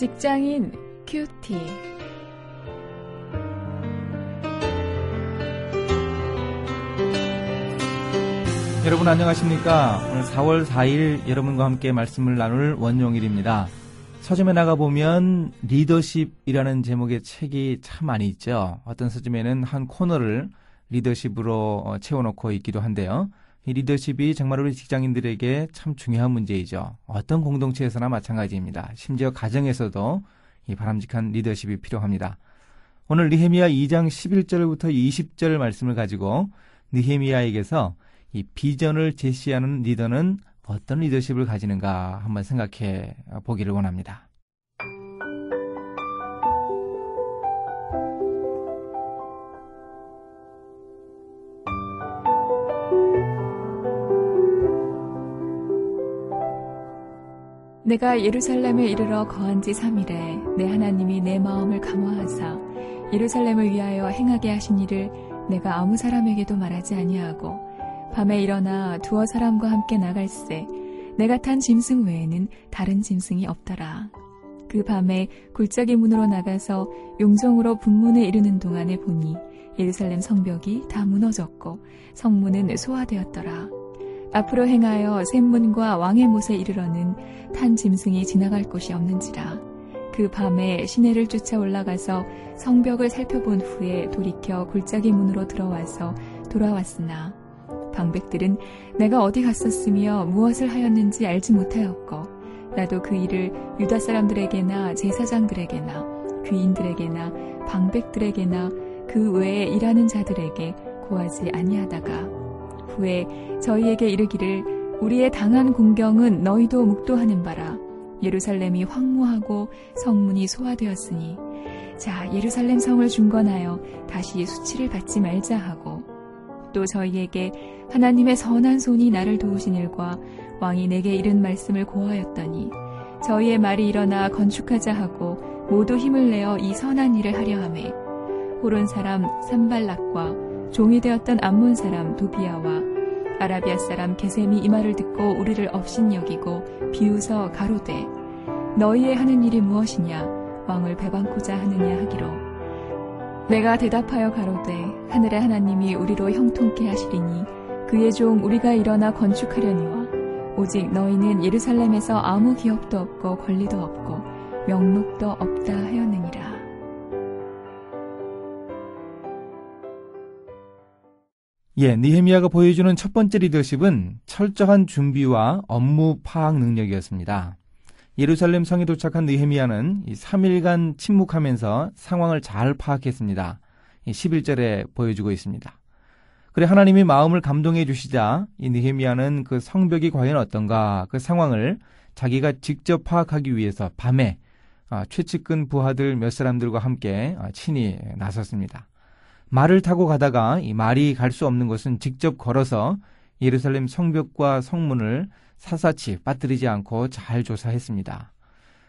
직장인 큐티. 여러분 안녕하십니까? 오늘 4월 4일 여러분과 함께 말씀을 나눌 원용일입니다. 서점에 나가보면 리더십이라는 제목의 책이 참 많이 있죠. 어떤 서점에는 한 코너를 리더십으로 어, 채워놓고 있기도 한데요. 이 리더십이 정말 우리 직장인들에게 참 중요한 문제이죠. 어떤 공동체에서나 마찬가지입니다. 심지어 가정에서도 이 바람직한 리더십이 필요합니다. 오늘 니헤미야 2장 11절부터 20절 말씀을 가지고 니헤미야에게서 이 비전을 제시하는 리더는 어떤 리더십을 가지는가 한번 생각해 보기를 원합니다. 내가 예루살렘에 이르러 거한 지 3일에 내 하나님이 내 마음을 감화하사 예루살렘을 위하여 행하게 하신 일을 내가 아무 사람에게도 말하지 아니하고 밤에 일어나 두어 사람과 함께 나갈새 내가 탄 짐승 외에는 다른 짐승이 없더라. 그 밤에 굴짝이 문으로 나가서 용정으로 분문에 이르는 동안에 보니 예루살렘 성벽이 다 무너졌고 성문은 소화되었더라. 앞으로 행하여 샘문과 왕의 못에 이르러는 탄 짐승이 지나갈 곳이 없는지라. 그 밤에 시내를 쫓아 올라가서 성벽을 살펴본 후에 돌이켜 굴짝이 문으로 들어와서 돌아왔으나 방백들은 내가 어디 갔었으며 무엇을 하였는지 알지 못하였고 나도 그 일을 유다 사람들에게나 제사장들에게나 귀인들에게나 방백들에게나 그 외에 일하는 자들에게 고하지 아니하다가 후에 저희에게 이르기를 우리의 당한 공경은 너희도 묵도하는 바라. 예루살렘이 황무하고 성문이 소화되었으니 자 예루살렘 성을 중건하여 다시 수치를 받지 말자 하고 또 저희에게 하나님의 선한 손이 나를 도우신 일과 왕이 내게 이른 말씀을 고하였더니 저희의 말이 일어나 건축하자 하고 모두 힘을 내어 이 선한 일을 하려 함에. 호론 사람 산발락과 종이 되었던 암몬 사람 도비아와 아라비아 사람 게셈이 이 말을 듣고 우리를 업신 여기고 비웃어 가로되 너희의 하는 일이 무엇이냐? 왕을 배반코자 하느냐? 하기로. 내가 대답하여 가로되 하늘의 하나님이 우리로 형통케 하시리니 그의 종 우리가 일어나 건축하려니와 오직 너희는 예루살렘에서 아무 기업도 없고 권리도 없고 명목도 없다 하였느니라 예, 니헤미야가 보여주는 첫 번째 리더십은 철저한 준비와 업무 파악 능력이었습니다. 예루살렘 성에 도착한 느헤미야는 3일간 침묵하면서 상황을 잘 파악했습니다. 11절에 보여주고 있습니다. 그래 하나님이 마음을 감동해 주시자 이 느헤미야는 그 성벽이 과연 어떤가 그 상황을 자기가 직접 파악하기 위해서 밤에 아, 최측근 부하들 몇 사람들과 함께 아, 친히 나섰습니다. 말을 타고 가다가 이 말이 갈 수 없는 것은 직접 걸어서 예루살렘 성벽과 성문을 사사치 빠뜨리지 않고 잘 조사했습니다.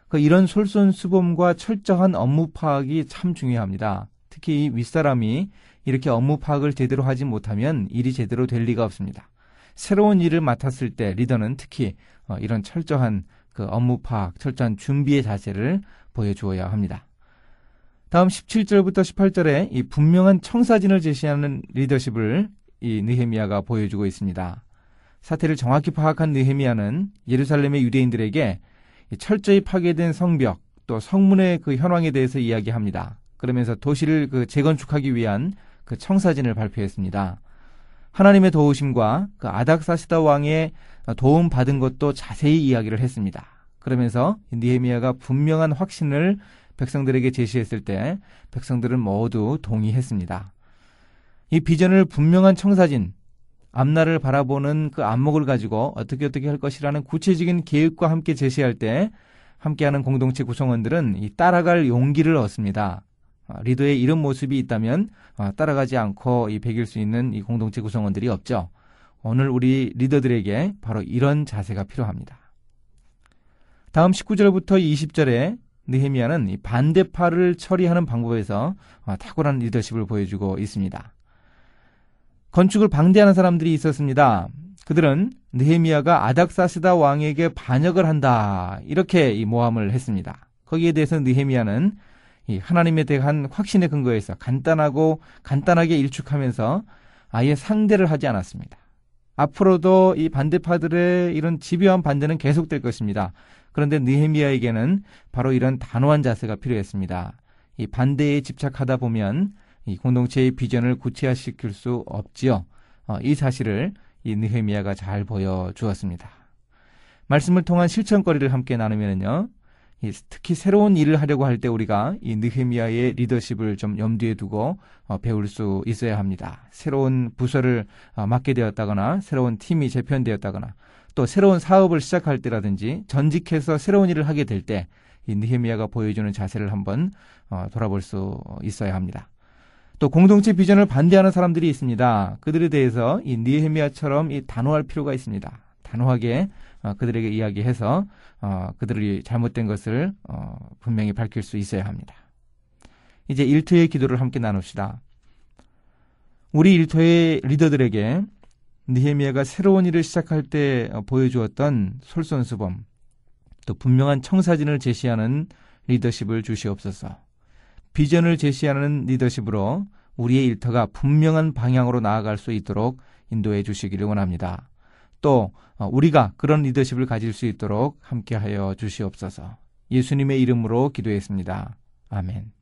그 이런 솔선수범과 철저한 업무 파악이 참 중요합니다. 특히 윗사람이 이렇게 업무 파악을 제대로 하지 못하면 일이 제대로 될 리가 없습니다. 새로운 일을 맡았을 때 리더는 특히 어, 이런 철저한 그 업무 파악, 철저한 준비의 자세를 보여주어야 합니다. 다음 17절부터 18절에 이 분명한 청사진을 제시하는 리더십을 이 느헤미야가 보여주고 있습니다. 사태를 정확히 파악한 느헤미야는 예루살렘의 유대인들에게 철저히 파괴된 성벽 또 성문의 그 현황에 대해서 이야기합니다. 그러면서 도시를 그 재건축하기 위한 그 청사진을 발표했습니다. 하나님의 도우심과 그 아닥사시다 왕의 도움 받은 것도 자세히 이야기를 했습니다. 그러면서 니헤미야가 분명한 확신을 백성들에게 제시했을 때 백성들은 모두 동의했습니다. 이 비전을 분명한 청사진, 앞날을 바라보는 그 안목을 가지고 어떻게 어떻게 할 것이라는 구체적인 계획과 함께 제시할 때 함께하는 공동체 구성원들은 이 따라갈 용기를 얻습니다. 아, 리더의 이런 모습이 있다면 아, 따라가지 않고 이 배길 수 있는 이 공동체 구성원들이 없죠. 오늘 우리 리더들에게 바로 이런 자세가 필요합니다. 다음 19절부터 20절에 느헤미야는 반대파를 처리하는 방법에서 어, 탁월한 리더십을 보여주고 있습니다. 건축을 방대하는 사람들이 있었습니다. 그들은 느헤미야가 아닥사스다 왕에게 반역을 한다 이렇게 이 모함을 했습니다. 거기에 대해서 느헤미야는 이 하나님에 대한 확신의 근거에서 간단하고 간단하게 일축하면서 아예 상대를 하지 않았습니다. 앞으로도 이 반대파들의 이런 집요한 반대는 계속될 것입니다. 그런데 느헤미야에게는 바로 이런 단호한 자세가 필요했습니다. 이 반대에 집착하다 보면 이 공동체의 비전을 구체화시킬 수 없지요. 어, 이 사실을 이 느헤미야가 잘 보여주었습니다. 말씀을 통한 실천거리를 함께 나누면요. 특히 새로운 일을 하려고 할 때 우리가 이 느헤미야의 리더십을 좀 염두에 두고 어, 배울 수 있어야 합니다. 새로운 부서를 어, 맡게 되었다거나 새로운 팀이 재편되었다거나 또 새로운 사업을 시작할 때라든지 전직해서 새로운 일을 하게 될 때 이 느헤미야가 보여주는 자세를 한번 어, 돌아볼 수 있어야 합니다. 또 공동체 비전을 반대하는 사람들이 있습니다. 그들에 대해서 이 느헤미야처럼 이 단호할 필요가 있습니다. 단호하게 어, 그들에게 이야기해서 어, 그들이 잘못된 것을 어, 분명히 밝힐 수 있어야 합니다. 이제 일터의 기도를 함께 나눕시다. 우리 일터의 리더들에게 느헤미야가 새로운 일을 시작할 때 어, 보여주었던 솔선수범, 또 분명한 청사진을 제시하는 리더십을 주시옵소서. 비전을 제시하는 리더십으로 우리의 일터가 분명한 방향으로 나아갈 수 있도록 인도해 주시기를 원합니다. 또 어, 우리가 그런 리더십을 가질 수 있도록 함께하여 주시옵소서. 예수님의 이름으로 기도했습니다. 아멘.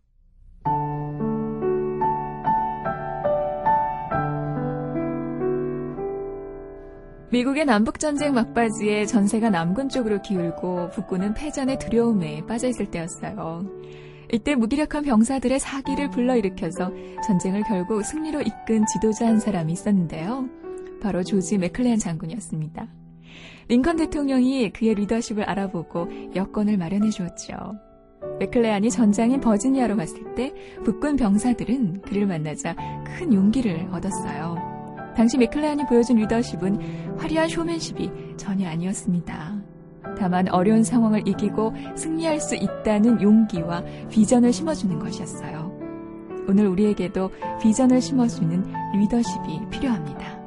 미국의 남북전쟁 막바지에 전세가 남군 쪽으로 기울고 북군은 패전의 두려움에 빠져있을 때였어요. 이때 무기력한 병사들의 사기를 불러일으켜서 전쟁을 결국 승리로 이끈 지도자 한 사람이 있었는데요. 바로 조지 맥클레안 장군이었습니다. 링컨 대통령이 그의 리더십을 알아보고 여건을 마련해 주었죠. 맥클레안이 전장인 버지니아로 갔을 때 북군 병사들은 그를 만나자 큰 용기를 얻었어요. 당시 맥클레안이 보여준 리더십은 화려한 쇼맨십이 전혀 아니었습니다. 다만 어려운 상황을 이기고 승리할 수 있다는 용기와 비전을 심어주는 것이었어요. 오늘 우리에게도 비전을 심어주는 리더십이 필요합니다.